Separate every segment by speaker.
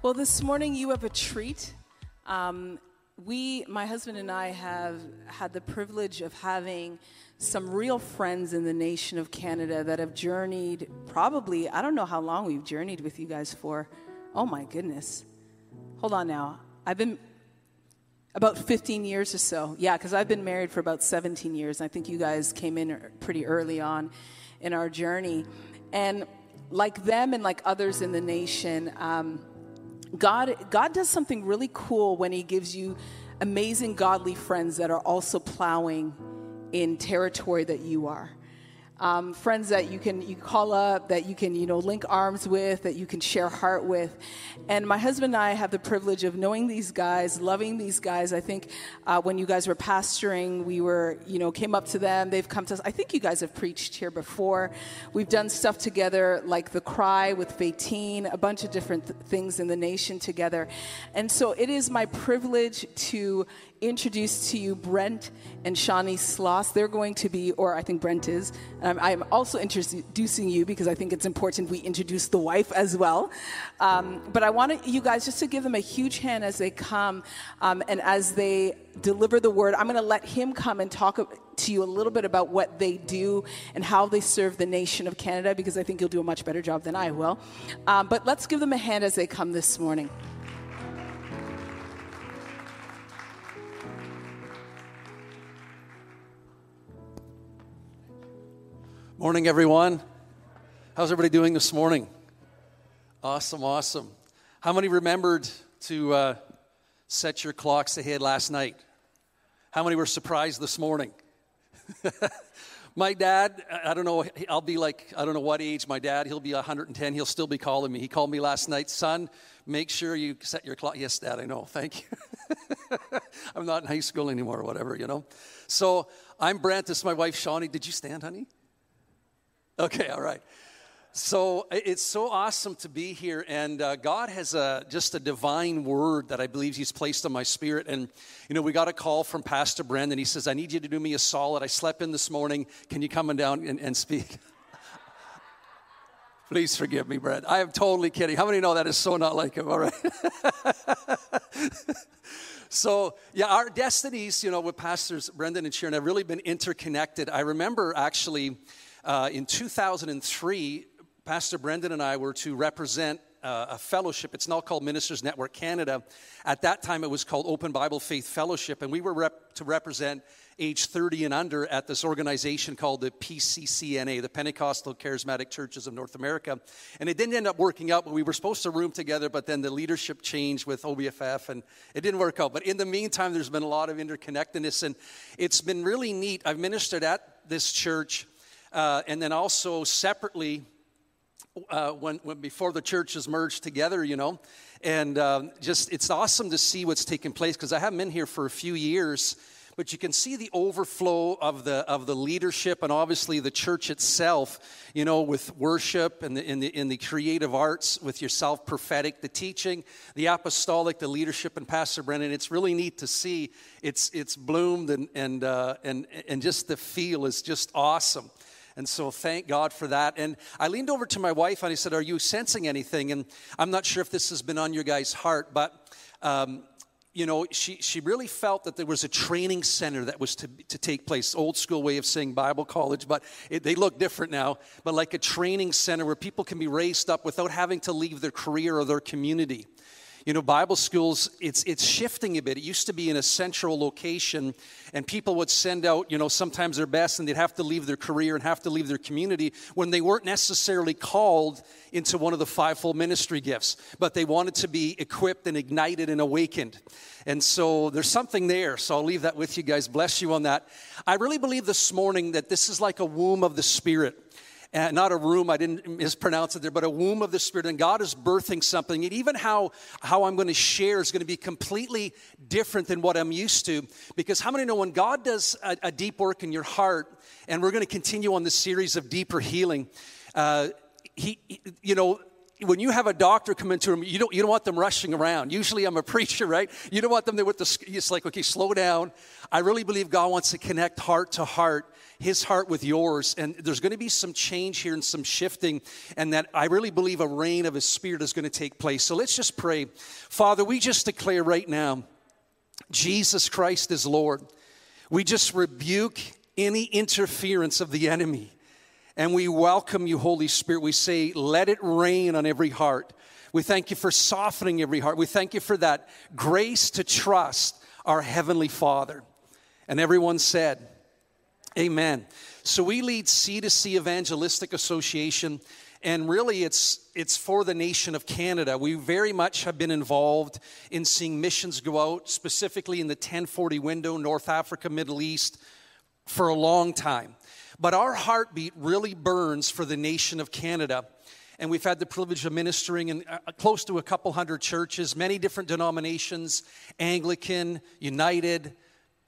Speaker 1: Well, this morning you have a treat. Um, we, my husband and I, have had the privilege of having some real friends in the nation of Canada that have journeyed probably, I don't know how long we've journeyed with you guys for. Oh my goodness. Hold on now. I've been about 15 years or so. Yeah, because I've been married for about 17 years. I think you guys came in pretty early on in our journey. And like them and like others in the nation, um, God, God does something really cool when He gives you amazing godly friends that are also plowing in territory that you are um, friends that you can you call up, that you can you know link arms with, that you can share heart with. And my husband and I have the privilege of knowing these guys, loving these guys. I think uh, when you guys were pastoring, we were you know came up to them. They've come to us. I think you guys have preached here before. We've done stuff together like the Cry with Faytene, a bunch of different th- things in the nation together. And so it is my privilege to introduce to you Brent and Shawnee Sloss. They're going to be, or I think Brent is. Um, I'm also introducing you because I think it's important we introduce the wife as well. Um, but I want you guys just to give them a huge hand as they come um, and as they deliver the word. I'm going to let him come and talk to you a little bit about what they do and how they serve the nation of Canada because I think you'll do a much better job than I will. Um, but let's give them a hand as they come this morning.
Speaker 2: Morning, everyone. How's everybody doing this morning? Awesome, awesome. How many remembered to uh, set your clocks ahead last night? How many were surprised this morning? my dad, I don't know, I'll be like, I don't know what age my dad, he'll be 110, he'll still be calling me. He called me last night, son, make sure you set your clock. Yes, dad, I know, thank you. I'm not in high school anymore or whatever, you know. So I'm Brent, this is my wife, Shawnee. Did you stand, honey? Okay, all right. So it's so awesome to be here, and uh, God has a, just a divine word that I believe He's placed on my spirit. And you know, we got a call from Pastor Brendan. He says, "I need you to do me a solid. I slept in this morning. Can you come down and, and speak?" Please forgive me, Brad. I am totally kidding. How many know that is so not like him? All right. so yeah, our destinies, you know, with pastors Brendan and Sharon have really been interconnected. I remember actually uh, in 2003, Pastor Brendan and I were to represent uh, a fellowship. It's now called Ministers Network Canada. At that time, it was called Open Bible Faith Fellowship, and we were rep- to represent age 30 and under at this organization called the PCCNA, the Pentecostal Charismatic Churches of North America. And it didn't end up working out, but we were supposed to room together, but then the leadership changed with OBFF and it didn't work out. But in the meantime, there's been a lot of interconnectedness, and it's been really neat. I've ministered at this church uh, and then also separately, uh, when, when, before the churches merged together, you know, and um, just it's awesome to see what's taking place because I haven't been here for a few years, but you can see the overflow of the of the leadership and obviously the church itself, you know, with worship and the, in the in the creative arts, with yourself prophetic, the teaching, the apostolic, the leadership, and Pastor Brendan. It's really neat to see it's it's bloomed and and uh, and and just the feel is just awesome. And so thank God for that. And I leaned over to my wife and I said, Are you sensing anything? And I'm not sure if this has been on your guys' heart, but. Um, you know, she, she really felt that there was a training center that was to, to take place. Old school way of saying Bible college, but it, they look different now. But like a training center where people can be raised up without having to leave their career or their community. You know, Bible schools, it's, it's shifting a bit. It used to be in a central location, and people would send out, you know, sometimes their best, and they'd have to leave their career and have to leave their community when they weren't necessarily called into one of the fivefold ministry gifts, but they wanted to be equipped and ignited and awakened. And so there's something there. So I'll leave that with you guys. Bless you on that. I really believe this morning that this is like a womb of the Spirit uh, not a room, I didn't mispronounce it there, but a womb of the Spirit. And God is birthing something. And even how, how I'm going to share is going to be completely different than what I'm used to. Because how many know when God does a, a deep work in your heart, and we're going to continue on this series of deeper healing, uh, he, you know, when you have a doctor come into a room, you don't, you don't want them rushing around. Usually I'm a preacher, right? You don't want them there with the, it's like, okay, slow down. I really believe God wants to connect heart to heart his heart with yours. And there's going to be some change here and some shifting, and that I really believe a reign of his spirit is going to take place. So let's just pray. Father, we just declare right now Jesus Christ is Lord. We just rebuke any interference of the enemy. And we welcome you, Holy Spirit. We say, let it rain on every heart. We thank you for softening every heart. We thank you for that grace to trust our Heavenly Father. And everyone said, Amen. So we lead C2C Evangelistic Association, and really it's, it's for the nation of Canada. We very much have been involved in seeing missions go out, specifically in the 1040 window, North Africa, Middle East, for a long time. But our heartbeat really burns for the nation of Canada and we've had the privilege of ministering in uh, close to a couple hundred churches, many different denominations Anglican, United,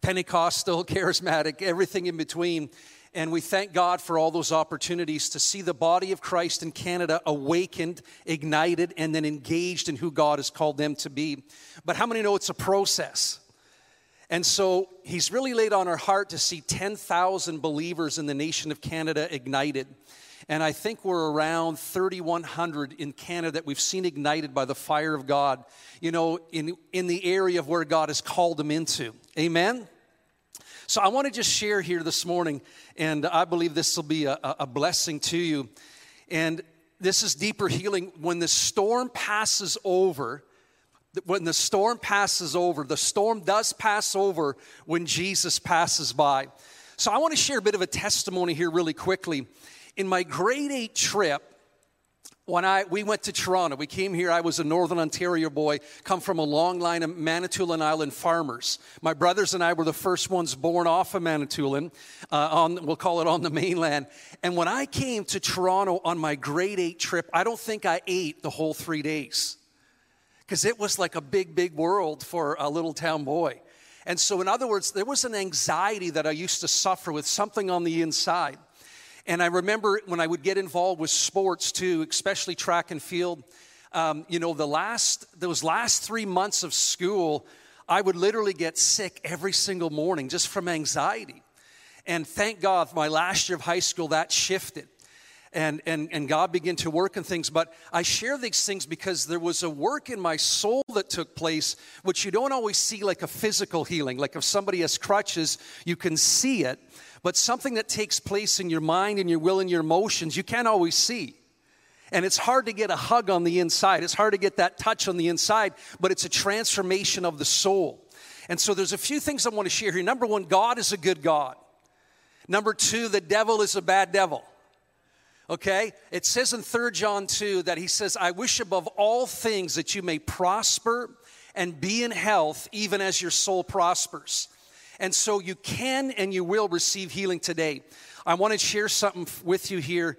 Speaker 2: Pentecostal, Charismatic, everything in between. And we thank God for all those opportunities to see the body of Christ in Canada awakened, ignited, and then engaged in who God has called them to be. But how many know it's a process? And so he's really laid on our heart to see 10,000 believers in the nation of Canada ignited. And I think we're around 3,100 in Canada that we've seen ignited by the fire of God, you know, in, in the area of where God has called them into. Amen? So I want to just share here this morning, and I believe this will be a, a blessing to you. And this is deeper healing. When the storm passes over, when the storm passes over, the storm does pass over when Jesus passes by. So I want to share a bit of a testimony here, really quickly in my grade eight trip, when I we went to Toronto, we came here. I was a Northern Ontario boy, come from a long line of Manitoulin Island farmers. My brothers and I were the first ones born off of Manitoulin, uh, on we'll call it on the mainland. And when I came to Toronto on my grade eight trip, I don't think I ate the whole three days because it was like a big, big world for a little town boy. And so, in other words, there was an anxiety that I used to suffer with something on the inside. And I remember when I would get involved with sports too, especially track and field, um, you know, the last, those last three months of school, I would literally get sick every single morning just from anxiety. And thank God, my last year of high school, that shifted. And, and, and God began to work in things. But I share these things because there was a work in my soul that took place, which you don't always see like a physical healing. Like if somebody has crutches, you can see it but something that takes place in your mind and your will and your emotions, you can't always see. And it's hard to get a hug on the inside. It's hard to get that touch on the inside, but it's a transformation of the soul. And so there's a few things I want to share here. Number one, God is a good God. Number two, the devil is a bad devil. Okay? It says in 3 John 2 that he says, I wish above all things that you may prosper and be in health, even as your soul prospers. And so you can and you will receive healing today. I want to share something with you here,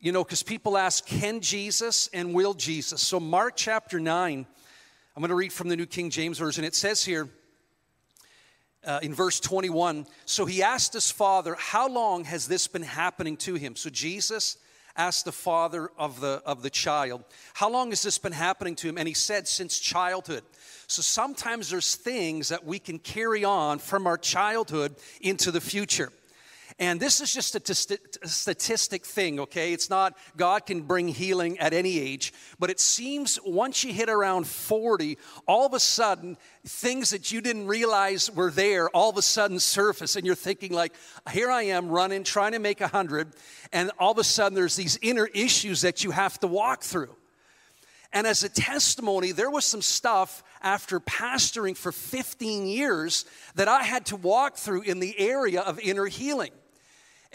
Speaker 2: you know, because people ask, can Jesus and will Jesus? So, Mark chapter 9, I'm going to read from the New King James Version. It says here, uh, in verse 21 so he asked his father how long has this been happening to him so jesus asked the father of the of the child how long has this been happening to him and he said since childhood so sometimes there's things that we can carry on from our childhood into the future. And this is just a, statistic thing, okay? It's not God can bring healing at any age, but it seems once you hit around 40, all of a sudden, things that you didn't realize were there all of a sudden surface, and you're thinking, like, here I am running, trying to make a 100, and all of a sudden there's these inner issues that you have to walk through. And as a testimony, there was some stuff after pastoring for 15 years that I had to walk through in the area of inner healing.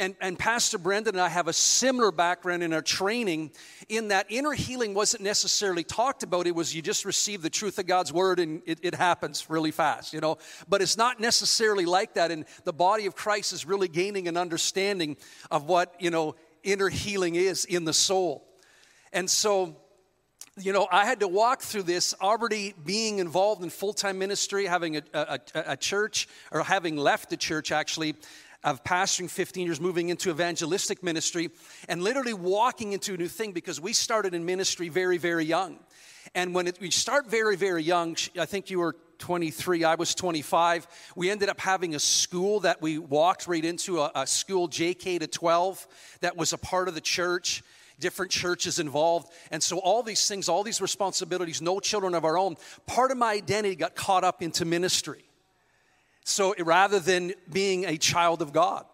Speaker 2: And, and Pastor Brendan and I have a similar background in our training, in that inner healing wasn't necessarily talked about. It was you just receive the truth of God's word and it, it happens really fast, you know. But it's not necessarily like that. And the body of Christ is really gaining an understanding of what, you know, inner healing is in the soul. And so you know, I had to walk through this already being involved in full time ministry, having a, a, a, church, or having left the church actually, of pastoring 15 years, moving into evangelistic ministry, and literally walking into a new thing because we started in ministry very, very young. And when it, we start very, very young, I think you were 23, I was 25. We ended up having a school that we walked right into, a, a school JK to 12 that was a part of the church different churches involved. And so, all these things, all these responsibilities, no children of our own, part of my identity got caught up into ministry. So, rather than being a child of God.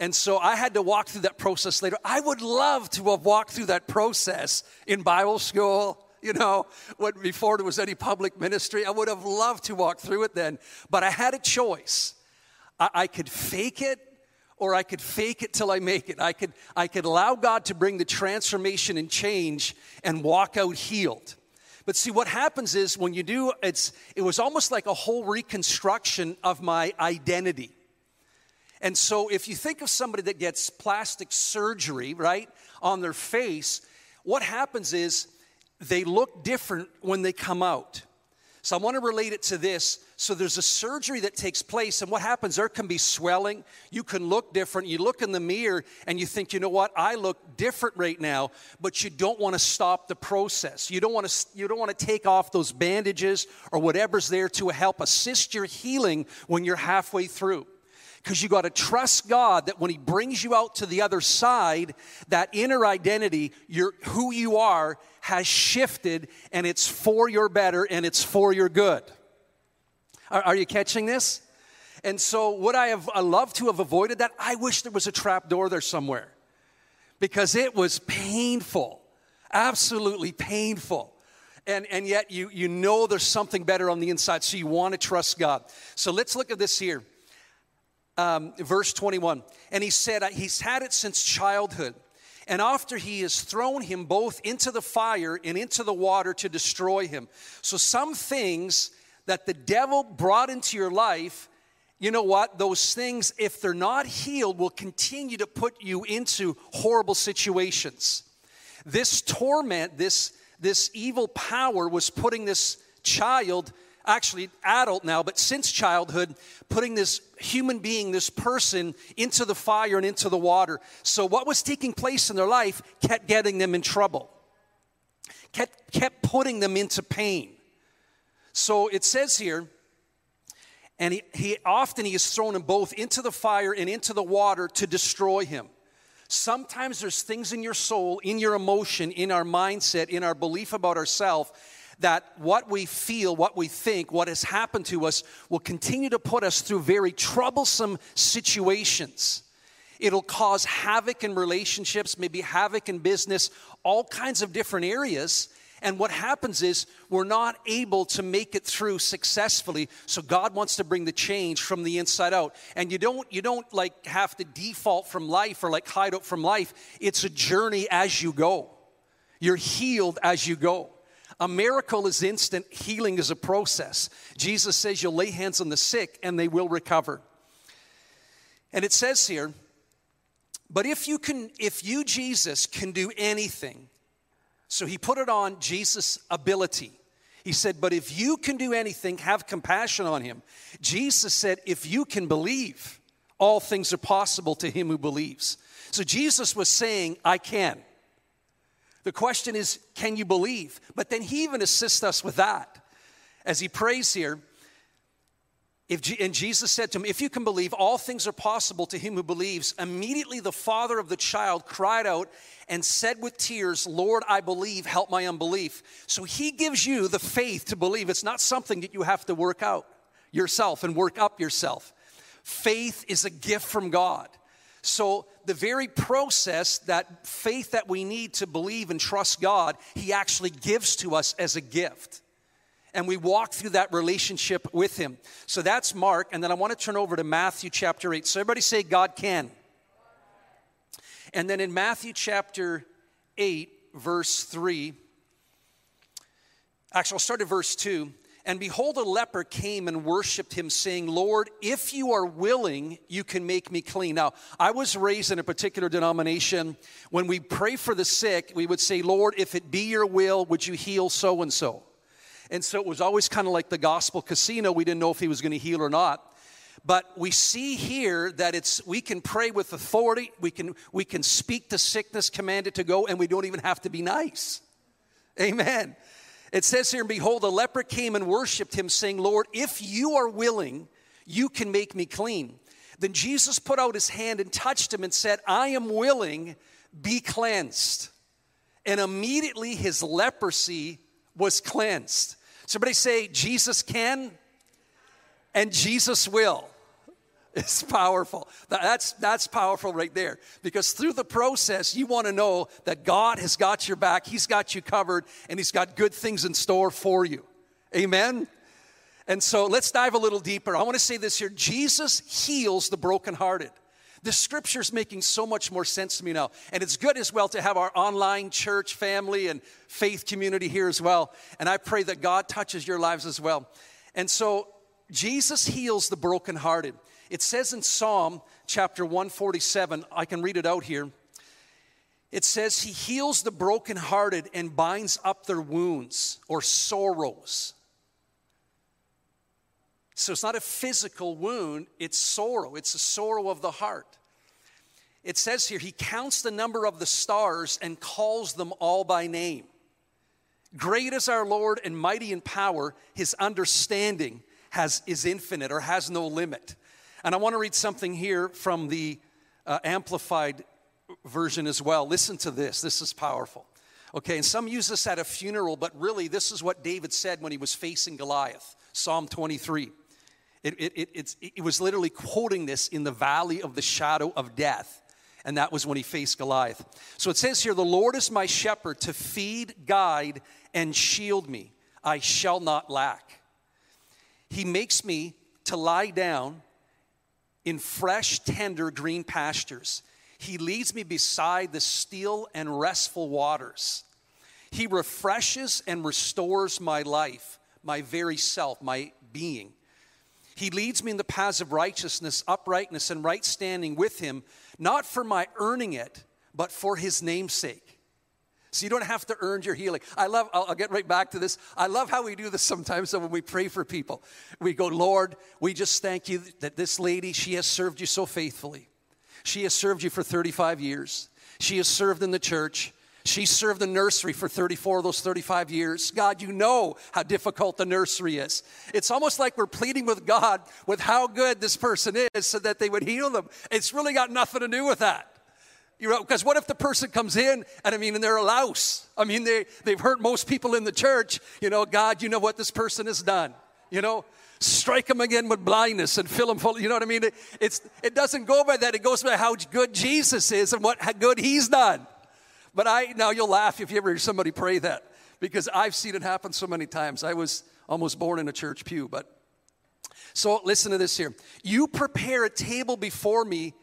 Speaker 2: And so I had to walk through that process later. I would love to have walked through that process in Bible school, you know, when, before there was any public ministry. I would have loved to walk through it then. But I had a choice. I, I could fake it or I could fake it till I make it. I could, I could allow God to bring the transformation and change and walk out healed. But see, what happens is when you do, it's, it was almost like a whole reconstruction of my identity. And so, if you think of somebody that gets plastic surgery, right, on their face, what happens is they look different when they come out. So, I want to relate it to this. So, there's a surgery that takes place, and what happens? There can be swelling. You can look different. You look in the mirror and you think, you know what? I look different right now, but you don't want to stop the process. You don't want to, you don't want to take off those bandages or whatever's there to help assist your healing when you're halfway through because you got to trust God that when He brings you out to the other side, that inner identity, your, who you are, has shifted and it's for your better and it's for your good. Are, are you catching this? And so, would I have I love to have avoided that? I wish there was a trap door there somewhere because it was painful, absolutely painful. And, and yet, you, you know there's something better on the inside, so you want to trust God. So, let's look at this here um, verse 21. And he said, He's had it since childhood. And after he has thrown him both into the fire and into the water to destroy him. So, some things that the devil brought into your life, you know what? Those things, if they're not healed, will continue to put you into horrible situations. This torment, this, this evil power was putting this child actually adult now, but since childhood, putting this human being, this person, into the fire and into the water. So, what was taking place in their life kept getting them in trouble, kept, kept putting them into pain. So, it says here, and he, he often he is thrown them both into the fire and into the water to destroy him. Sometimes there's things in your soul, in your emotion, in our mindset, in our belief about ourselves that what we feel, what we think, what has happened to us will continue to put us through very troublesome situations. It'll cause havoc in relationships, maybe havoc in business, all kinds of different areas. And what happens is we're not able to make it through successfully. So God wants to bring the change from the inside out. And you don't you don't like have to default from life or like hide out from life. It's a journey as you go. You're healed as you go. A miracle is instant, healing is a process. Jesus says you'll lay hands on the sick and they will recover. And it says here, but if you can, if you, Jesus, can do anything, so he put it on Jesus' ability. He said, But if you can do anything, have compassion on him. Jesus said, If you can believe, all things are possible to him who believes. So Jesus was saying, I can. The question is, can you believe? But then he even assists us with that. As he prays here, if, and Jesus said to him, If you can believe, all things are possible to him who believes. Immediately the father of the child cried out and said with tears, Lord, I believe, help my unbelief. So he gives you the faith to believe. It's not something that you have to work out yourself and work up yourself. Faith is a gift from God. So, the very process, that faith that we need to believe and trust God, He actually gives to us as a gift. And we walk through that relationship with Him. So that's Mark. And then I want to turn over to Matthew chapter 8. So, everybody say, God can. And then in Matthew chapter 8, verse 3, actually, I'll start at verse 2. And behold, a leper came and worshiped him, saying, Lord, if you are willing, you can make me clean. Now, I was raised in a particular denomination. When we pray for the sick, we would say, Lord, if it be your will, would you heal so and so? And so it was always kind of like the gospel casino. We didn't know if he was going to heal or not. But we see here that it's we can pray with authority, we can we can speak to sickness, command it to go, and we don't even have to be nice. Amen. It says here, and behold, a leper came and worshiped him, saying, Lord, if you are willing, you can make me clean. Then Jesus put out his hand and touched him and said, I am willing, be cleansed. And immediately his leprosy was cleansed. Somebody say, Jesus can and Jesus will. It's powerful. That's, that's powerful right there. Because through the process, you want to know that God has got your back, He's got you covered, and He's got good things in store for you. Amen? And so let's dive a little deeper. I want to say this here Jesus heals the brokenhearted. The scripture is making so much more sense to me now. And it's good as well to have our online church family and faith community here as well. And I pray that God touches your lives as well. And so Jesus heals the brokenhearted. It says in Psalm chapter 147, I can read it out here. It says, He heals the brokenhearted and binds up their wounds or sorrows. So it's not a physical wound, it's sorrow. It's a sorrow of the heart. It says here, He counts the number of the stars and calls them all by name. Great is our Lord and mighty in power, His understanding has, is infinite or has no limit. And I want to read something here from the uh, Amplified version as well. Listen to this, this is powerful. Okay, and some use this at a funeral, but really, this is what David said when he was facing Goliath Psalm 23. It, it, it, it was literally quoting this in the valley of the shadow of death. And that was when he faced Goliath. So it says here, The Lord is my shepherd to feed, guide, and shield me. I shall not lack. He makes me to lie down in fresh, tender green pastures. He leads me beside the still and restful waters. He refreshes and restores my life, my very self, my being. He leads me in the paths of righteousness, uprightness, and right standing with Him, not for my earning it, but for His namesake. So you don't have to earn your healing. I love, I'll, I'll, get right back to this. I love how we do this sometimes so when we pray for people. We go, Lord, we just thank you that this lady, she has served you so faithfully. She has served you for 35 years. She has served in the church. She served the nursery for 34 of those 35 years. God, you know how difficult the nursery is. It's almost like we're pleading with God with how good this person is so that they would heal them. It's really got nothing to do with that. You know, because what if the person comes in and I mean, and they're a louse? I mean, they, they've hurt most people in the church. You know, God, you know what this person has done. You know, strike them again with blindness and fill them full. You know what I mean? It, it's, it doesn't go by that. It goes by how good Jesus is and what how good he's done. But I, now you'll laugh if you ever hear somebody pray that because I've seen it happen so many times. I was almost born in a church pew, but so listen to this here. You prepare a table before me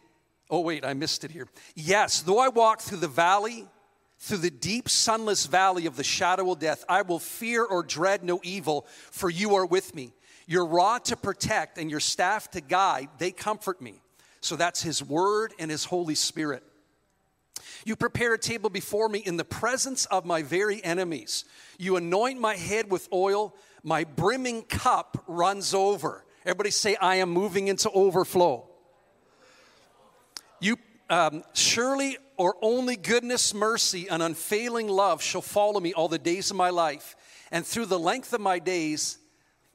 Speaker 2: Oh, wait, I missed it here. Yes, though I walk through the valley, through the deep, sunless valley of the shadow of death, I will fear or dread no evil, for you are with me. Your rod to protect and your staff to guide, they comfort me. So that's His Word and His Holy Spirit. You prepare a table before me in the presence of my very enemies. You anoint my head with oil, my brimming cup runs over. Everybody say, I am moving into overflow. You um, surely or only goodness, mercy, and unfailing love shall follow me all the days of my life, and through the length of my days,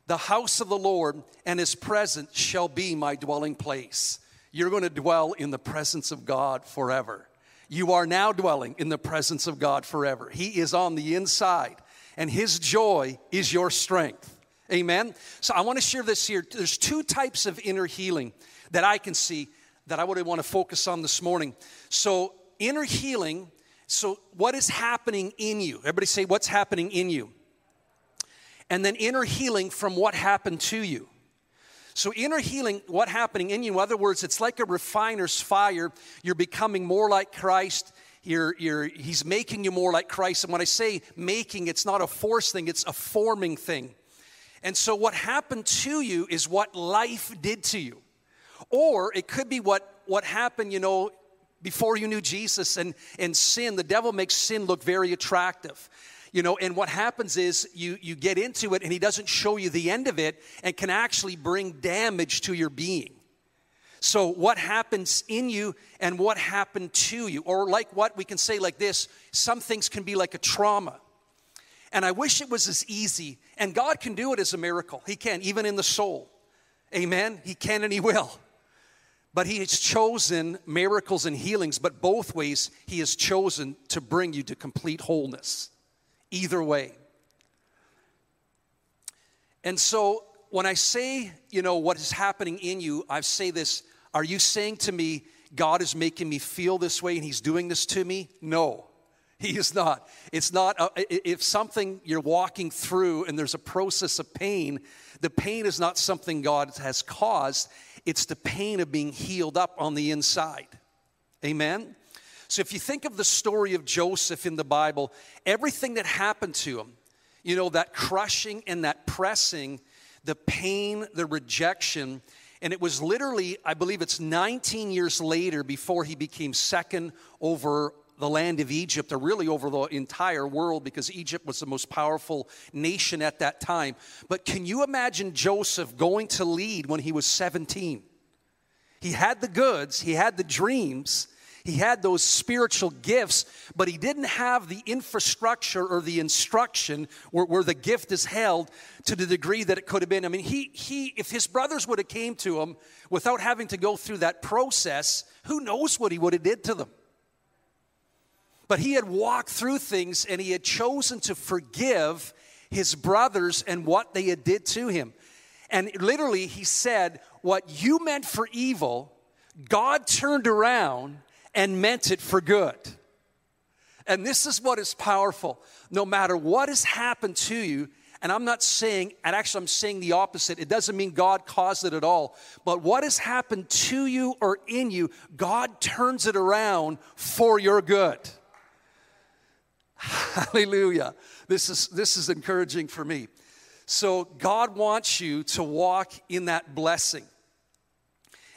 Speaker 2: the house of the Lord and his presence shall be my dwelling place. You're going to dwell in the presence of God forever. You are now dwelling in the presence of God forever. He is on the inside, and his joy is your strength. Amen. So I want to share this here. There's two types of inner healing that I can see that I would want to focus on this morning. So, inner healing. So, what is happening in you? Everybody say, What's happening in you? And then inner healing from what happened to you. So, inner healing, what happening in you? In other words, it's like a refiner's fire. You're becoming more like Christ. You're, you're, he's making you more like Christ. And when I say making, it's not a force thing, it's a forming thing. And so, what happened to you is what life did to you. Or it could be what, what happened, you know, before you knew Jesus and, and sin. The devil makes sin look very attractive. You know, and what happens is you, you get into it and he doesn't show you the end of it and can actually bring damage to your being. So, what happens in you and what happened to you? Or, like what we can say like this some things can be like a trauma. And I wish it was as easy. And God can do it as a miracle. He can, even in the soul. Amen. He can and He will. But He has chosen miracles and healings, but both ways He has chosen to bring you to complete wholeness. Either way. And so when I say, you know, what is happening in you, I say this Are you saying to me, God is making me feel this way and He's doing this to me? No. He is not. It's not, a, if something you're walking through and there's a process of pain, the pain is not something God has caused, it's the pain of being healed up on the inside. Amen? So if you think of the story of Joseph in the Bible, everything that happened to him, you know, that crushing and that pressing, the pain, the rejection, and it was literally, I believe it's 19 years later before he became second over the land of Egypt, or really over the entire world, because Egypt was the most powerful nation at that time. But can you imagine Joseph going to lead when he was 17? He had the goods, he had the dreams, he had those spiritual gifts, but he didn't have the infrastructure or the instruction where, where, the gift is held to the degree that it could have been. I mean, he, he, if his brothers would have came to him without having to go through that process, who knows what he would have did to them. But he had walked through things and he had chosen to forgive his brothers and what they had did to him. And literally he said, what you meant for evil, God turned around and meant it for good. And this is what is powerful. No matter what has happened to you, and I'm not saying, and actually I'm saying the opposite. It doesn't mean God caused it at all. But what has happened to you or in you, God turns it around for your good. Hallelujah. This is, this is encouraging for me. So, God wants you to walk in that blessing.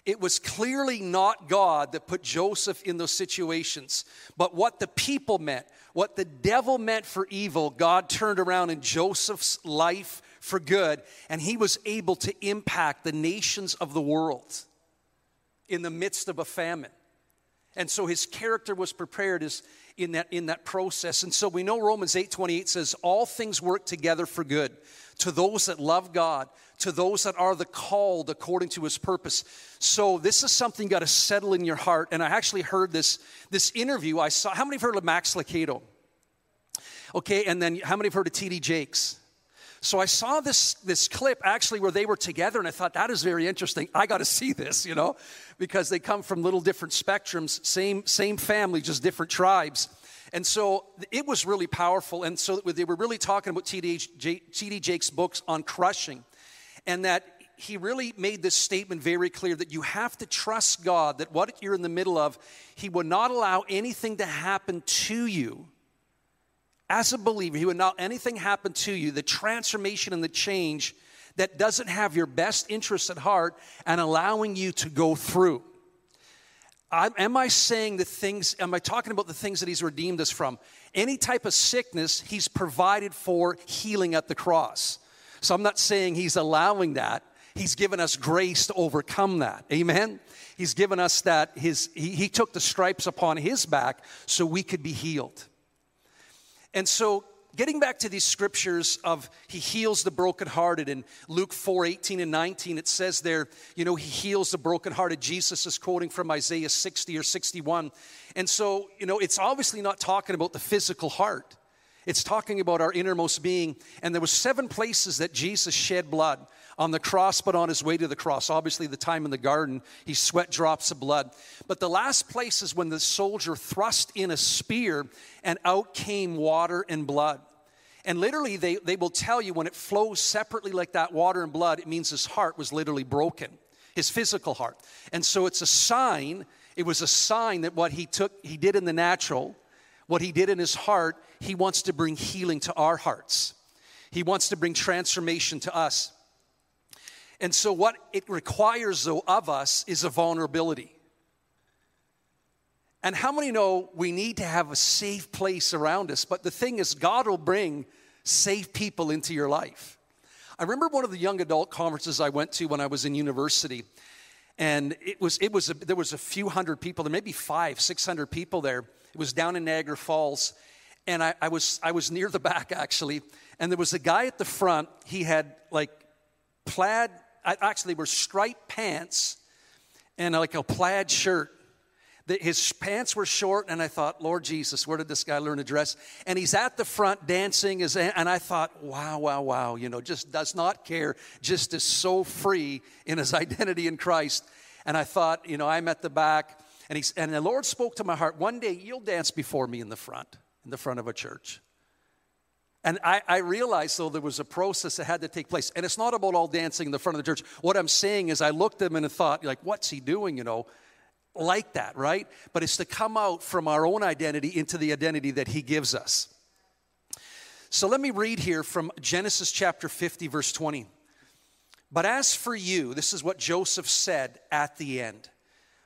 Speaker 2: It was clearly not God that put Joseph in those situations, but what the people meant, what the devil meant for evil, God turned around in Joseph's life for good, and he was able to impact the nations of the world in the midst of a famine. And so his character was prepared as, in that, in that process. And so we know Romans 8 28 says, All things work together for good to those that love God, to those that are the called according to his purpose. So this is something got to settle in your heart. And I actually heard this, this interview I saw. How many have heard of Max Lucado? Okay, and then how many have heard of TD Jakes? So I saw this, this clip actually where they were together, and I thought that is very interesting. I got to see this, you know, because they come from little different spectrums, same, same family, just different tribes. And so it was really powerful. And so they were really talking about T.D. Jakes' books on crushing, and that he really made this statement very clear that you have to trust God, that what you're in the middle of, He will not allow anything to happen to you as a believer, He would not anything happen to you, the transformation and the change that doesn't have your best interests at heart and allowing you to go through. I, am I saying the things, am I talking about the things that He's redeemed us from? Any type of sickness, He's provided for healing at the cross. So I'm not saying He's allowing that. He's given us grace to overcome that. Amen? He's given us that, his, he, he took the stripes upon His back so we could be healed. And so, getting back to these scriptures of he heals the brokenhearted in Luke 4 18 and 19, it says there, you know, he heals the brokenhearted. Jesus is quoting from Isaiah 60 or 61. And so, you know, it's obviously not talking about the physical heart. It's talking about our innermost being. And there were seven places that Jesus shed blood on the cross, but on his way to the cross. Obviously, the time in the garden, he sweat drops of blood. But the last place is when the soldier thrust in a spear and out came water and blood. And literally, they, they will tell you when it flows separately like that, water and blood, it means his heart was literally broken, his physical heart. And so it's a sign, it was a sign that what he took, he did in the natural, what he did in his heart, he wants to bring healing to our hearts. He wants to bring transformation to us. And so, what it requires, though, of us is a vulnerability. And how many know we need to have a safe place around us? But the thing is, God will bring safe people into your life. I remember one of the young adult conferences I went to when I was in university. And it was, it was a, there was a few hundred people, there maybe five, six hundred people there. It was down in Niagara Falls. and I, I, was I was near the back actually, and there was a guy at the front. He had like plaid, actually were striped pants, and uh, like a plaid shirt. His pants were short, and I thought, Lord Jesus, where did this guy learn to dress? And he's at the front dancing, and I thought, wow, wow, wow, you know, just does not care, just is so free in his identity in Christ. And I thought, you know, I'm at the back, and, he's, and the Lord spoke to my heart, one day you'll dance before me in the front in the front of a church. And I, I, realized, though, there was a process that had to take place. And it's not about all dancing in the front of the church. What I'm saying is, I looked at him and thought, like, what's he doing, you know? Like that, right? But it's to come out from our own identity into the identity that he gives us. So let me read here from Genesis chapter 50, verse 20. But as for you, this is what Joseph said at the end.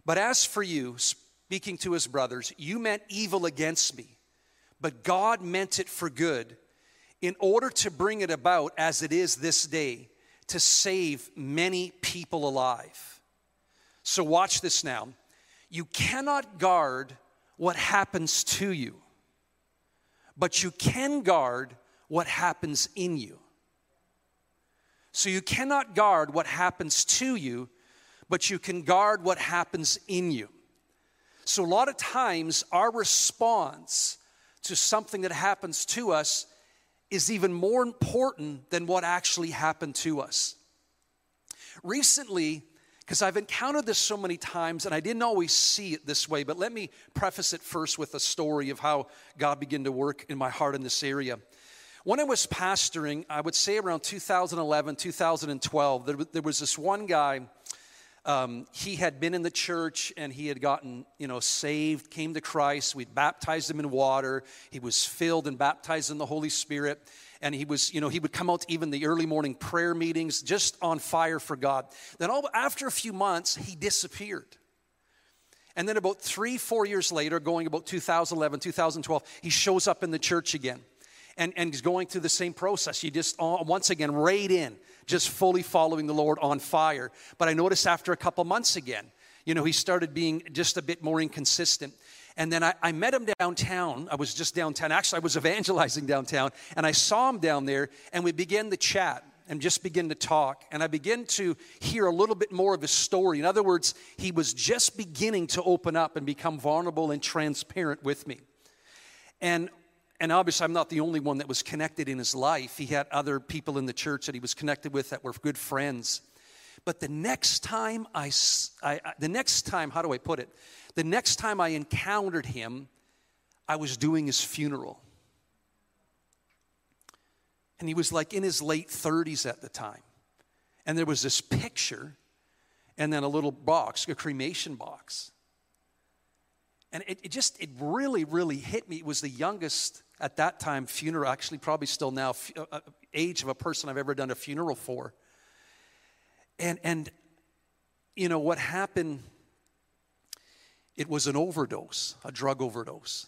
Speaker 2: But as for you, speaking to his brothers, you meant evil against me but God meant it for good in order to bring it about as it is this day to save many people alive. So, watch this now. You cannot guard what happens to you, but you can guard what happens in you. So, you cannot guard what happens to you, but you can guard what happens in you. So, a lot of times, our response to something that happens to us is even more important than what actually happened to us. Recently, because I've encountered this so many times and I didn't always see it this way, but let me preface it first with a story of how God began to work in my heart in this area. When I was pastoring, I would say around 2011, 2012, there, was this one guy um, he had been in the church and he had gotten, you know, saved, came to Christ. We'd baptized him in water. He was filled and baptized in the Holy Spirit. And he was, you know, he would come out to even the early morning prayer meetings just on fire for God. Then all, after a few months, he disappeared. And then about three, four years later, going about 2011, 2012, he shows up in the church again. And, and he's going through the same process. You just, uh, once again, right in just fully following the Lord on fire. But I noticed after a couple months again, you know, he started being just a bit more inconsistent. And then I, I, met him downtown. I was just downtown. Actually, I was evangelizing downtown. And I saw him down there, and we began to chat and just begin to talk. And I began to hear a little bit more of his story. In other words, he was just beginning to open up and become vulnerable and transparent with me. And and obviously, I'm not the only one that was connected in his life. He had other people in the church that he was connected with that were good friends. But the next time I, I, the next time, how do I put it? The next time I encountered him, I was doing his funeral. And he was like in his late 30s at the time. And there was this picture and then a little box, a cremation box. And it, it just, it really, really hit me. It was the youngest at that time funeral, actually, probably still now, uh, uh, age of a person I've ever done a funeral for. And, and you know, what happened, it was an overdose, a drug overdose.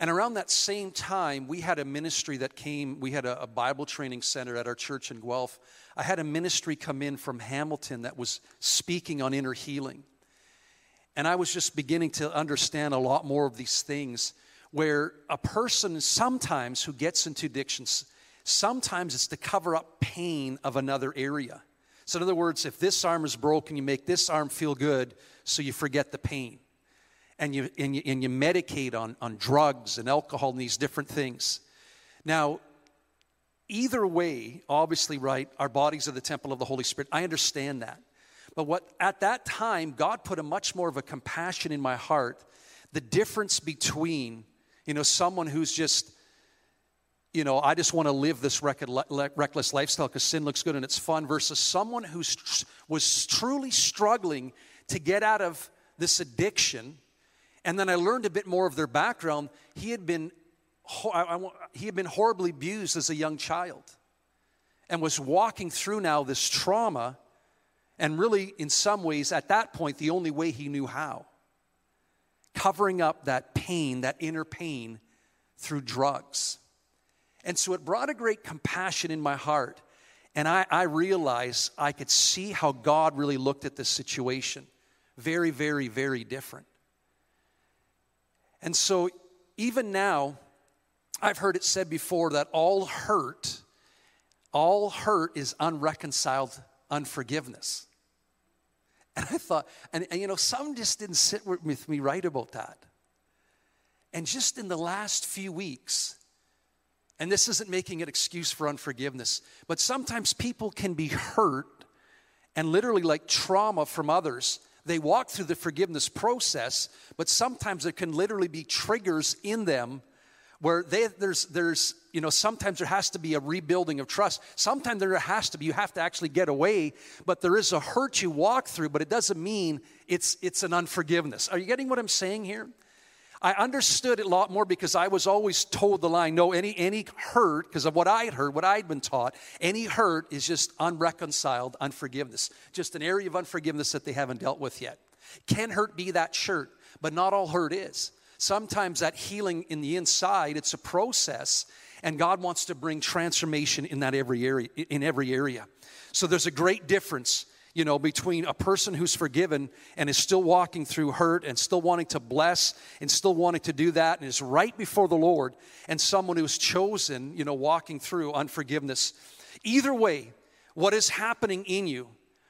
Speaker 2: And around that same time, we had a ministry that came, we had a, a, Bible training center at our church in Guelph. I had a ministry come in from Hamilton that was speaking on inner healing. And I was just beginning to understand a lot more of these things where a person sometimes who gets into addictions, sometimes it's to cover up pain of another area. So, in other words, if this arm is broken, you make this arm feel good so you forget the pain. And you, and you, and you medicate on, on drugs and alcohol and these different things. Now, either way, obviously, right, our bodies are the temple of the Holy Spirit. I understand that. But what at that time, God put a much more of a compassion in my heart. The difference between you know, someone who's just, you know, I just want to live this reckless lifestyle because sin looks good and it's fun, versus someone who was truly struggling to get out of this addiction. And then I learned a bit more of their background. He had been, he had been horribly abused as a young child and was walking through now this trauma, and really, in some ways, at that point, the only way he knew how covering up that pain, that inner pain, through drugs. And so it brought a great compassion in my heart. And I, I realized I could see how God really looked at this situation. Very, very, very different. And so even now, I've heard it said before that all hurt, all hurt is unreconciled unforgiveness. And I thought, and, and you know, some just didn't sit with me right about that. And just in the last few weeks, and this isn't making an excuse for unforgiveness, but sometimes people can be hurt and literally like trauma from others. They walk through the forgiveness process, but sometimes there can literally be triggers in them where they, there's, there's, you know, sometimes there has to be a rebuilding of trust. Sometimes there has to be, you have to actually get away, but there is a hurt you walk through, but it doesn't mean it's, it's an unforgiveness. Are you getting what I'm saying here? I understood it a lot more because I was always told the line no, any, any hurt, because of what I had heard, what I had been taught, any hurt is just unreconciled unforgiveness, just an area of unforgiveness that they haven't dealt with yet. Can hurt be that shirt, but not all hurt is. Sometimes that healing in the inside, it's a process, and God wants to bring transformation in that every area, in every area. So there's a great difference you know, between a person who's forgiven and is still walking through hurt and still wanting to bless and still wanting to do that and is right before the Lord and someone who's chosen, you know, walking through unforgiveness. Either way, what is happening in you,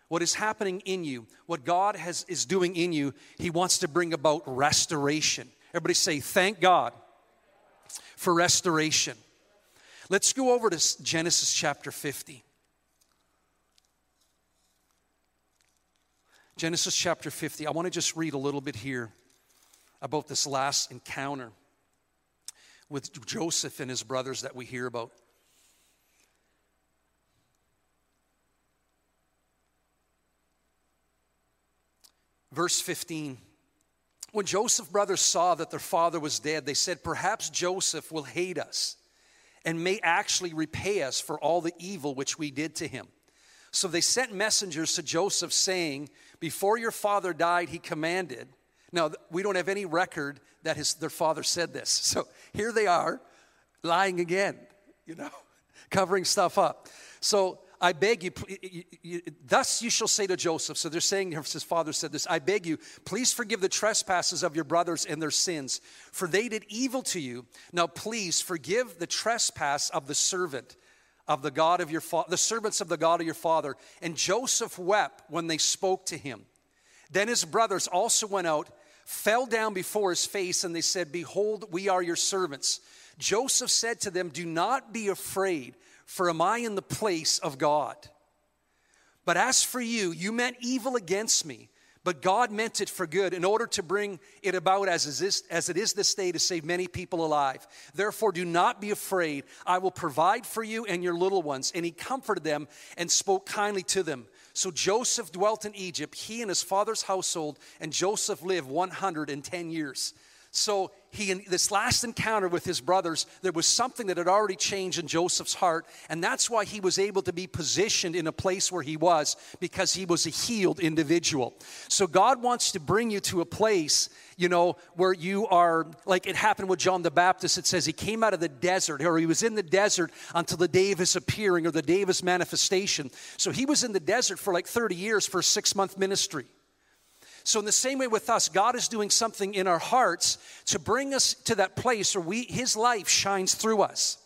Speaker 2: what is happening in you, what God has, is doing in you, He wants to bring about restoration. Everybody say, Thank God for restoration. Let's go over to Genesis chapter 50. Genesis chapter 50. I want to just read a little bit here about this last encounter with Joseph and his brothers that we hear about. Verse 15. When Joseph's brothers saw that their father was dead, they said, Perhaps Joseph will hate us and may actually repay us for all the evil which we did to him. So they sent messengers to Joseph saying, before your father died, he commanded. Now, we don't have any record that his, their father said this. So here they are, lying again, you know, covering stuff up. So I beg you, thus you shall say to Joseph. So they're saying, his father said this I beg you, please forgive the trespasses of your brothers and their sins, for they did evil to you. Now please forgive the trespass of the servant of the God of your father, the servants of the God of your father. And Joseph wept when they spoke to him. Then his brothers also went out, fell down before his face, and they said, Behold, we are your servants. Joseph said to them, Do not be afraid, for am I in the place of God? But as for you, you meant evil against me but God meant it for good in order to bring it about as, is, as it is this day to save many people alive. Therefore, do not be afraid. I will provide for you and your little ones. And he comforted them and spoke kindly to them. So Joseph dwelt in Egypt, he and his father's household, and Joseph lived 110 years. So he in this last encounter with his brothers, there was something that had already changed in Joseph's heart, and that's why he was able to be positioned in a place where he was because he was a healed individual. So God wants to bring you to a place, you know, where you are like it happened with John the Baptist. It says he came out of the desert, or he was in the desert until the day of his appearing or the day of his manifestation. So he was in the desert for like 30 years for a six month ministry. So, in the same way with us, God is doing something in our hearts to bring us to that place where we, His life shines through us.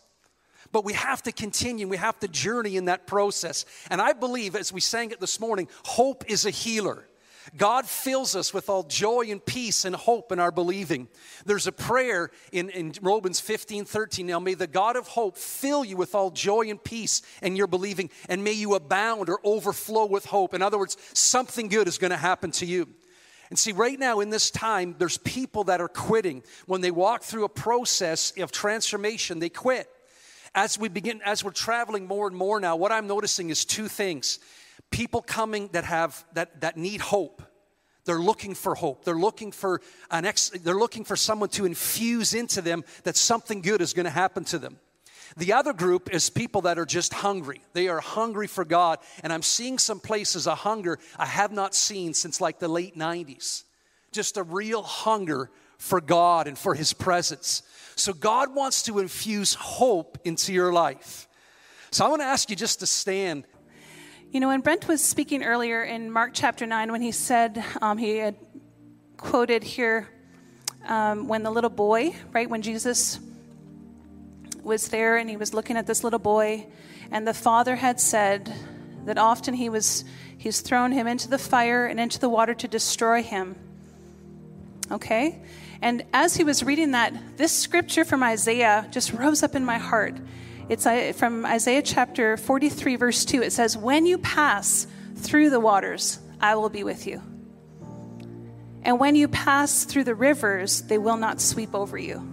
Speaker 2: But we have to continue, we have to journey in that process. And I believe, as we sang it this morning, hope is a healer. God fills us with all joy and peace and hope in our believing. There's a prayer in, in Romans 15 13. Now, may the God of hope fill you with all joy and peace in your believing, and may you abound or overflow with hope. In other words, something good is going to happen to you. And see, right now in this time, there's people that are quitting. When they walk through a process of transformation, they quit. As we begin, as we're traveling more and more now, what I'm noticing is two things. People coming that have that that need hope. They're looking for hope. They're looking for an ex, they're looking for someone to infuse into them that something good is going to happen to them. The other group is people that are just hungry. They are hungry for God. And I'm seeing some places a hunger I have not seen since like the late 90s. Just a real hunger for God and for His presence. So God wants to infuse hope into your life. So I want to ask you just to stand.
Speaker 3: You know, when Brent was speaking earlier in Mark chapter 9, when he said um, he had quoted here um, when the little boy, right, when Jesus was there and he was looking at this little boy, and the father had said that often he was he's thrown him into the fire and into the water to destroy him. Okay? And as he was reading that, this scripture from Isaiah just rose up in my heart. It's uh, from Isaiah chapter 43, verse 2. It says, When you pass through the waters, I will be with you. And when you pass through the rivers, they will not sweep over you.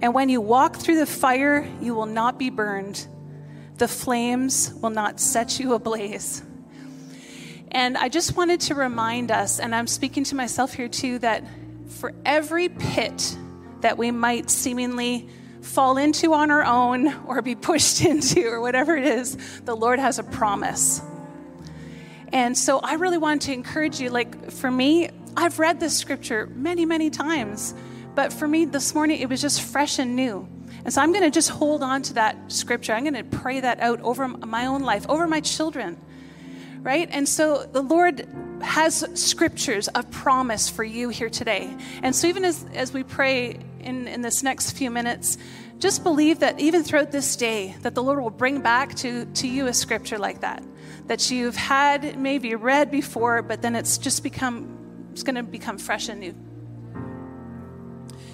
Speaker 3: And when you walk through the fire, you will not be burned. The flames will not set you ablaze. And I just wanted to remind us, and I'm speaking to myself here too, that for every pit that we might seemingly fall into on our own or be pushed into or whatever it is, the Lord has a promise. And so I really want to encourage you. Like for me, I've read this scripture many, many times, but for me this morning, it was just fresh and new. And so I'm going to just hold on to that scripture. I'm going to pray that out over my own life, over my children, right? And so the Lord has scriptures of promise for you here today. And so even as, as we pray in, in this next few minutes, just believe that even throughout this day, that the Lord will bring back to, to you a scripture like that, that you've had maybe read before, but then it's just become, it's going to become fresh and new.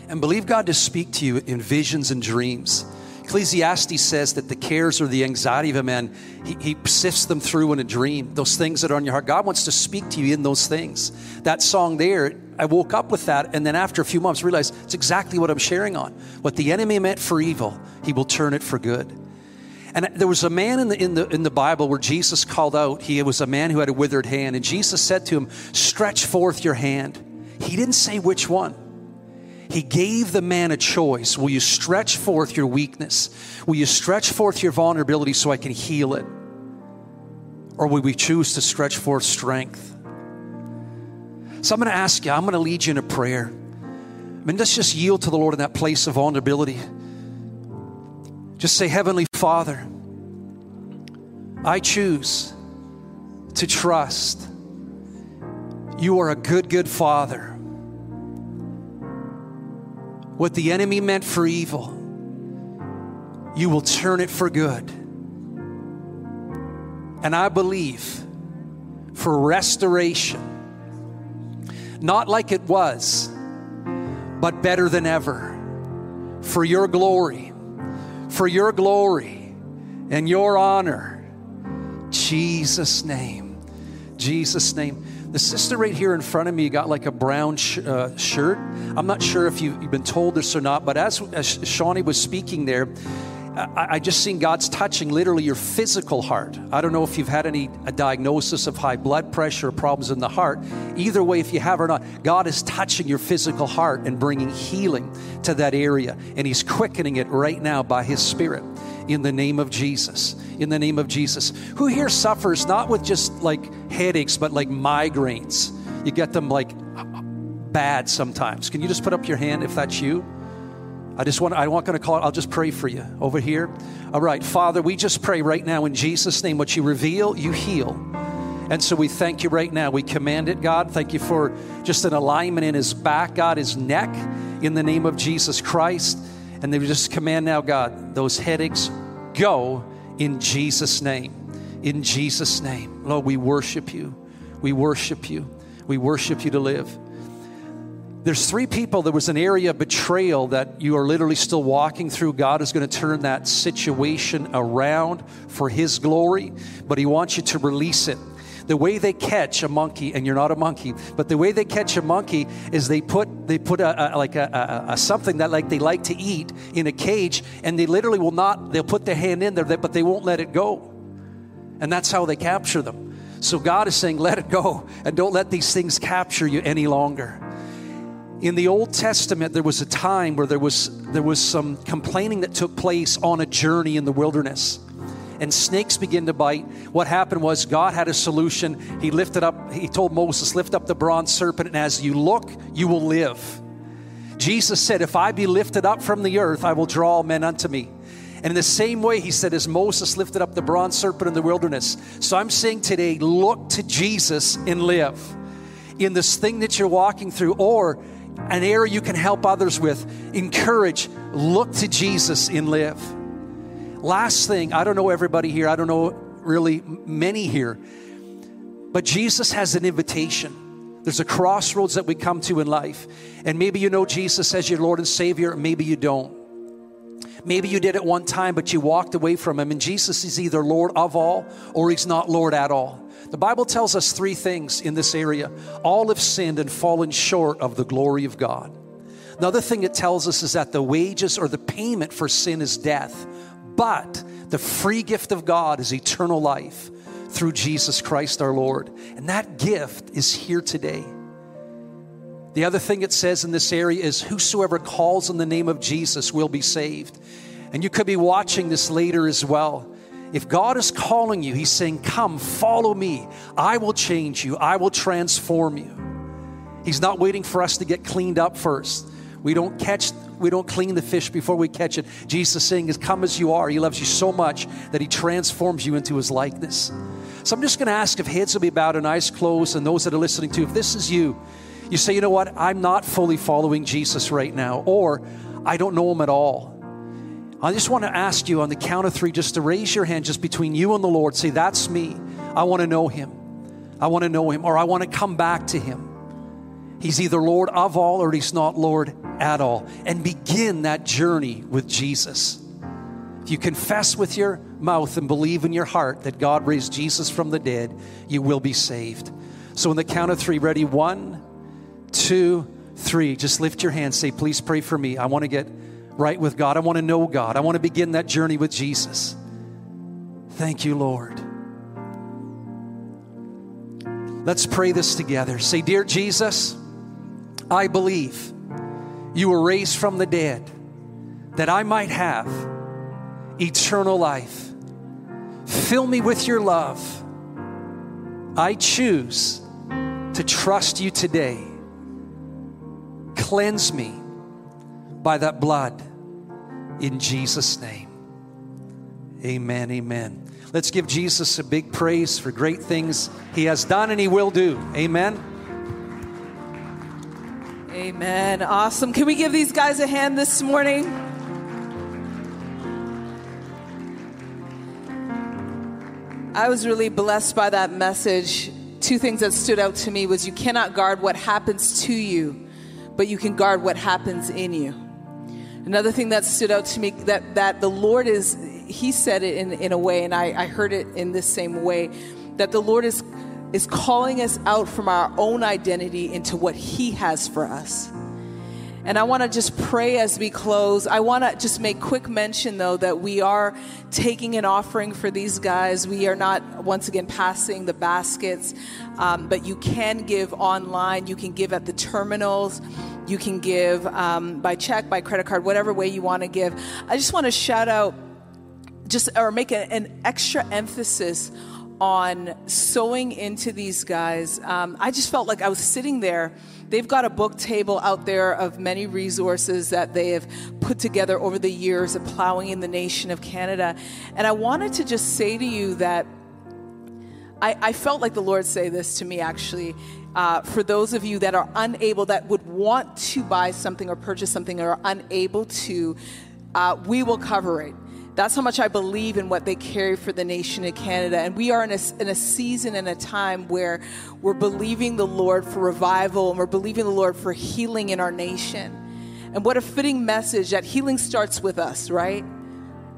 Speaker 2: And believe God to speak to you in visions and dreams. Ecclesiastes says that the cares or the anxiety of a man, he, he, sifts them through in a dream. Those things that are on your heart. God wants to speak to you in those things. That song there, I woke up with that, and then after a few months, realized it's exactly what I'm sharing on. What the enemy meant for evil, he will turn it for good. And there was a man in the, in the, in the Bible where Jesus called out, he was a man who had a withered hand, and Jesus said to him, Stretch forth your hand. He didn't say which one. He gave the man a choice. Will you stretch forth your weakness? Will you stretch forth your vulnerability so I can heal it? Or will we choose to stretch forth strength? So I'm going to ask you, I'm going to lead you in a prayer. I mean, let's just yield to the Lord in that place of vulnerability. Just say, Heavenly Father, I choose to trust. You are a good, good Father what the enemy meant for evil, you will turn it for good. And I believe for restoration, not like it was, but better than ever, for your glory, for your glory and your honor. Jesus' name. Jesus' name. The sister right here in front of me got like a brown sh- uh, shirt. I'm not sure if you've, you've, been told this or not, but as, as Shawnee was speaking there, I, I, just seen God's touching literally your physical heart. I don't know if you've had any a diagnosis of high blood pressure or problems in the heart. Either way, if you have or not, God is touching your physical heart and bringing healing to that area, and He's quickening it right now by His Spirit in the name of Jesus. In the name of Jesus. Who here suffers not with just like headaches, but like migraines? You get them like bad sometimes. Can you just put up your hand if that's you? I just want, I'm not going to call it, I'll just pray for you over here. All right, Father, we just pray right now in Jesus' name, what you reveal, you heal. And so we thank you right now. We command it, God. Thank you for just an alignment in his back, God, his neck, in the name of Jesus Christ. And they just command now, God, those headaches go in Jesus' name. In Jesus' name. Lord, we worship you. We worship you. We worship you to live. There's three people. There was an area of betrayal that you are literally still walking through. God is going to turn that situation around for His glory, but He wants you to release it the way they catch a monkey, and you're not a monkey, but the way they catch a monkey is they put they put a, a like a, a, a, something that like they like to eat in a cage, and they literally will not. They'll put their hand in there, but they won't let it go, and that's how they capture them. So God is saying, let it go, and don't let these things capture you any longer. In the Old Testament, there was a time where there was there was some complaining that took place on a journey in the wilderness and snakes begin to bite. What happened was God had a solution. He lifted up, he told Moses, Lift up the bronze serpent, and as you look, you will live. Jesus said, If I be lifted up from the earth, I will draw men unto me. And in the same way, he said, as Moses lifted up the bronze serpent in the wilderness. So I'm saying today, look to Jesus and live in this thing that you're walking through, or an area you can help others with, encourage, look to Jesus and live. Last thing, I don't know everybody here, I don't know really many here, but Jesus has an invitation. There's a crossroads that we come to in life. And maybe you know Jesus as your Lord and Savior, maybe you don't. Maybe you did it one time, but you walked away from Him. And Jesus is either Lord of all or He's not Lord at all. The Bible tells us three things in this area all have sinned and fallen short of the glory of God. Another thing it tells us is that the wages or the payment for sin is death, but the free gift of God is eternal life through Jesus Christ our Lord. And that gift is here today. The other thing it says in this area is whosoever calls on the name of Jesus will be saved. And you could be watching this later as well. If God is calling you, He's saying, Come, follow me. I will change you, I will transform you. He's not waiting for us to get cleaned up first. We don't catch, we don't clean the fish before we catch it. Jesus saying, is Come as you are. He loves you so much that He transforms you into His likeness. So I'm just going to ask if heads will be bowed and eyes closed, and those that are listening to, if this is you, you say, you know what, I'm not fully following Jesus right now, or I don't know him at all. I just want to ask you on the count of three just to raise your hand just between you and the Lord. Say, That's me. I want to know him. I want to know him, or I want to come back to him. He's either Lord of all or he's not Lord at all. And begin that journey with Jesus. If you confess with your mouth and believe in your heart that God raised Jesus from the dead, you will be saved. So, in the count of three, ready? One, two, three. Just lift your hand. Say, Please pray for me. I want to get right with God. I want to know God. I want to begin that journey with Jesus. Thank you, Lord. Let's pray this together. Say, Dear Jesus, I believe you were raised from the dead that I might have eternal life. Fill me with your love. I choose to trust you today. Cleanse me by that blood in Jesus' name. Amen. Amen. Let's give Jesus a big praise for great things he has done and he will do. Amen.
Speaker 1: Amen. Awesome. Can we give these guys a hand this morning? I was really blessed by that message. Two things that stood out to me was you cannot guard what happens to you, but you can guard what happens in you. Another thing that stood out to me that that the Lord is he said it in, in a way, and I, I heard it in this same way, that the Lord is is calling us out from our own identity into what he has for us. And I want to just pray as we close. I want to just make quick mention, though, that we are taking an offering for these guys. We are not, once again, passing the baskets, um, but you can give online. You can give at the terminals. You can give um, by check, by credit card, whatever way you want to give. I just want to shout out, just or make an extra emphasis on sowing into these guys. Um, I just felt like I was sitting there. They've got a book table out there of many resources that they have put together over the years of plowing in the nation of Canada. And I wanted to just say to you that I, I felt like the Lord say this to me actually. Uh, for those of you that are unable, that would want to buy something or purchase something or are unable to, uh, we will cover it. That's how much I believe in what they carry for the nation of Canada. And we are in a, in a season and a time where we're believing the Lord for revival and we're believing the Lord for healing in our nation. And what a fitting message that healing starts with us, right?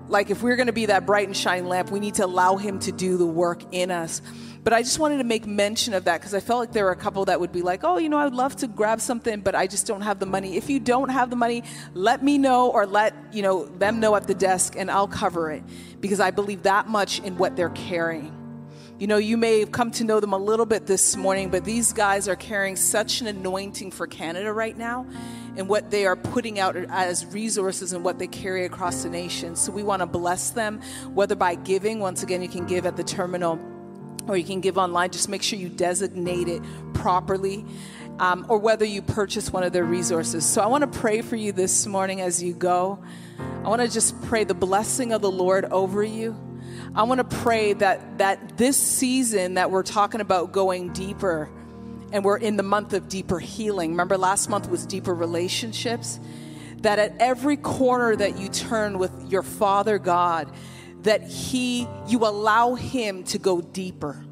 Speaker 1: Like if we're going to be that bright and shine lamp, we need to allow Him to do the work in us. But I just wanted to make mention of that because I felt like there were a couple that would be like, oh, you know, I would love to grab something, but I just don't have the money. If you don't have the money, let me know or let, you know, them know at the desk and I'll cover it because I believe that much in what they're carrying. You know, you may have come to know them a little bit this morning, but these guys are carrying such an anointing for Canada right now and what they are putting out as resources and what they carry across the nation. So we want to bless them, whether by giving, once again, you can give at the terminal or you can give online. Just make sure you designate it properly. Um, or whether you purchase one of their resources. So I want to pray for you this morning as you go. I want to just pray the blessing of the Lord over you. I want to pray that that this season that we're talking about going deeper and we're in the month of deeper healing. Remember, last month was deeper relationships. That at every corner that you turn with your Father God, that He, you allow Him to go deeper.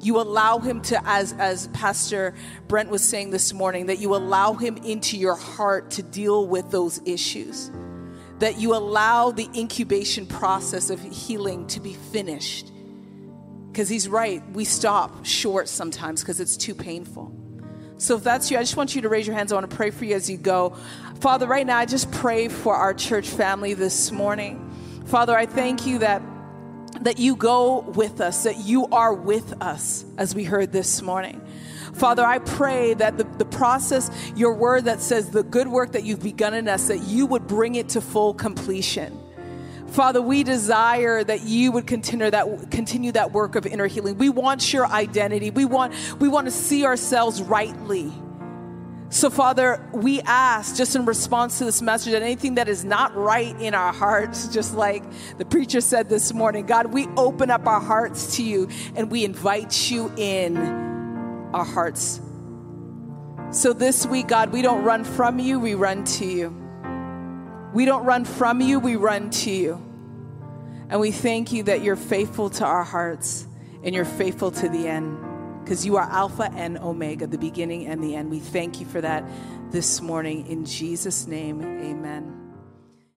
Speaker 1: You allow Him to, as, as Pastor Brent was saying this morning, that you allow Him into your heart to deal with those issues. That you allow the incubation process of healing to be finished because he's right. We stop short sometimes because it's too painful. So if that's you, I just want you to raise your hands. I want to pray for you as you go. Father, right now, I just pray for our church family this morning. Father, I thank you that that you go with us, that you are with us, as we heard this morning. Father, I pray that the, the process, your word that says the good work that you've begun in us, that you would bring it to full completion. Father, we desire that you would continue that continue that work of inner healing. We want your identity. We want we want to see ourselves rightly. So, Father, we ask just in response to this message that anything that is not right in our hearts, just like the preacher said this morning, God, we open up our hearts to you and we invite you in our hearts. So, this week, God, we don't run from you, we run to you. We don't run from you, we run to you. And we thank you that you're faithful to our hearts and you're faithful to the end because you are Alpha and Omega, the beginning and the end. We thank you for that this morning. In Jesus' name, amen.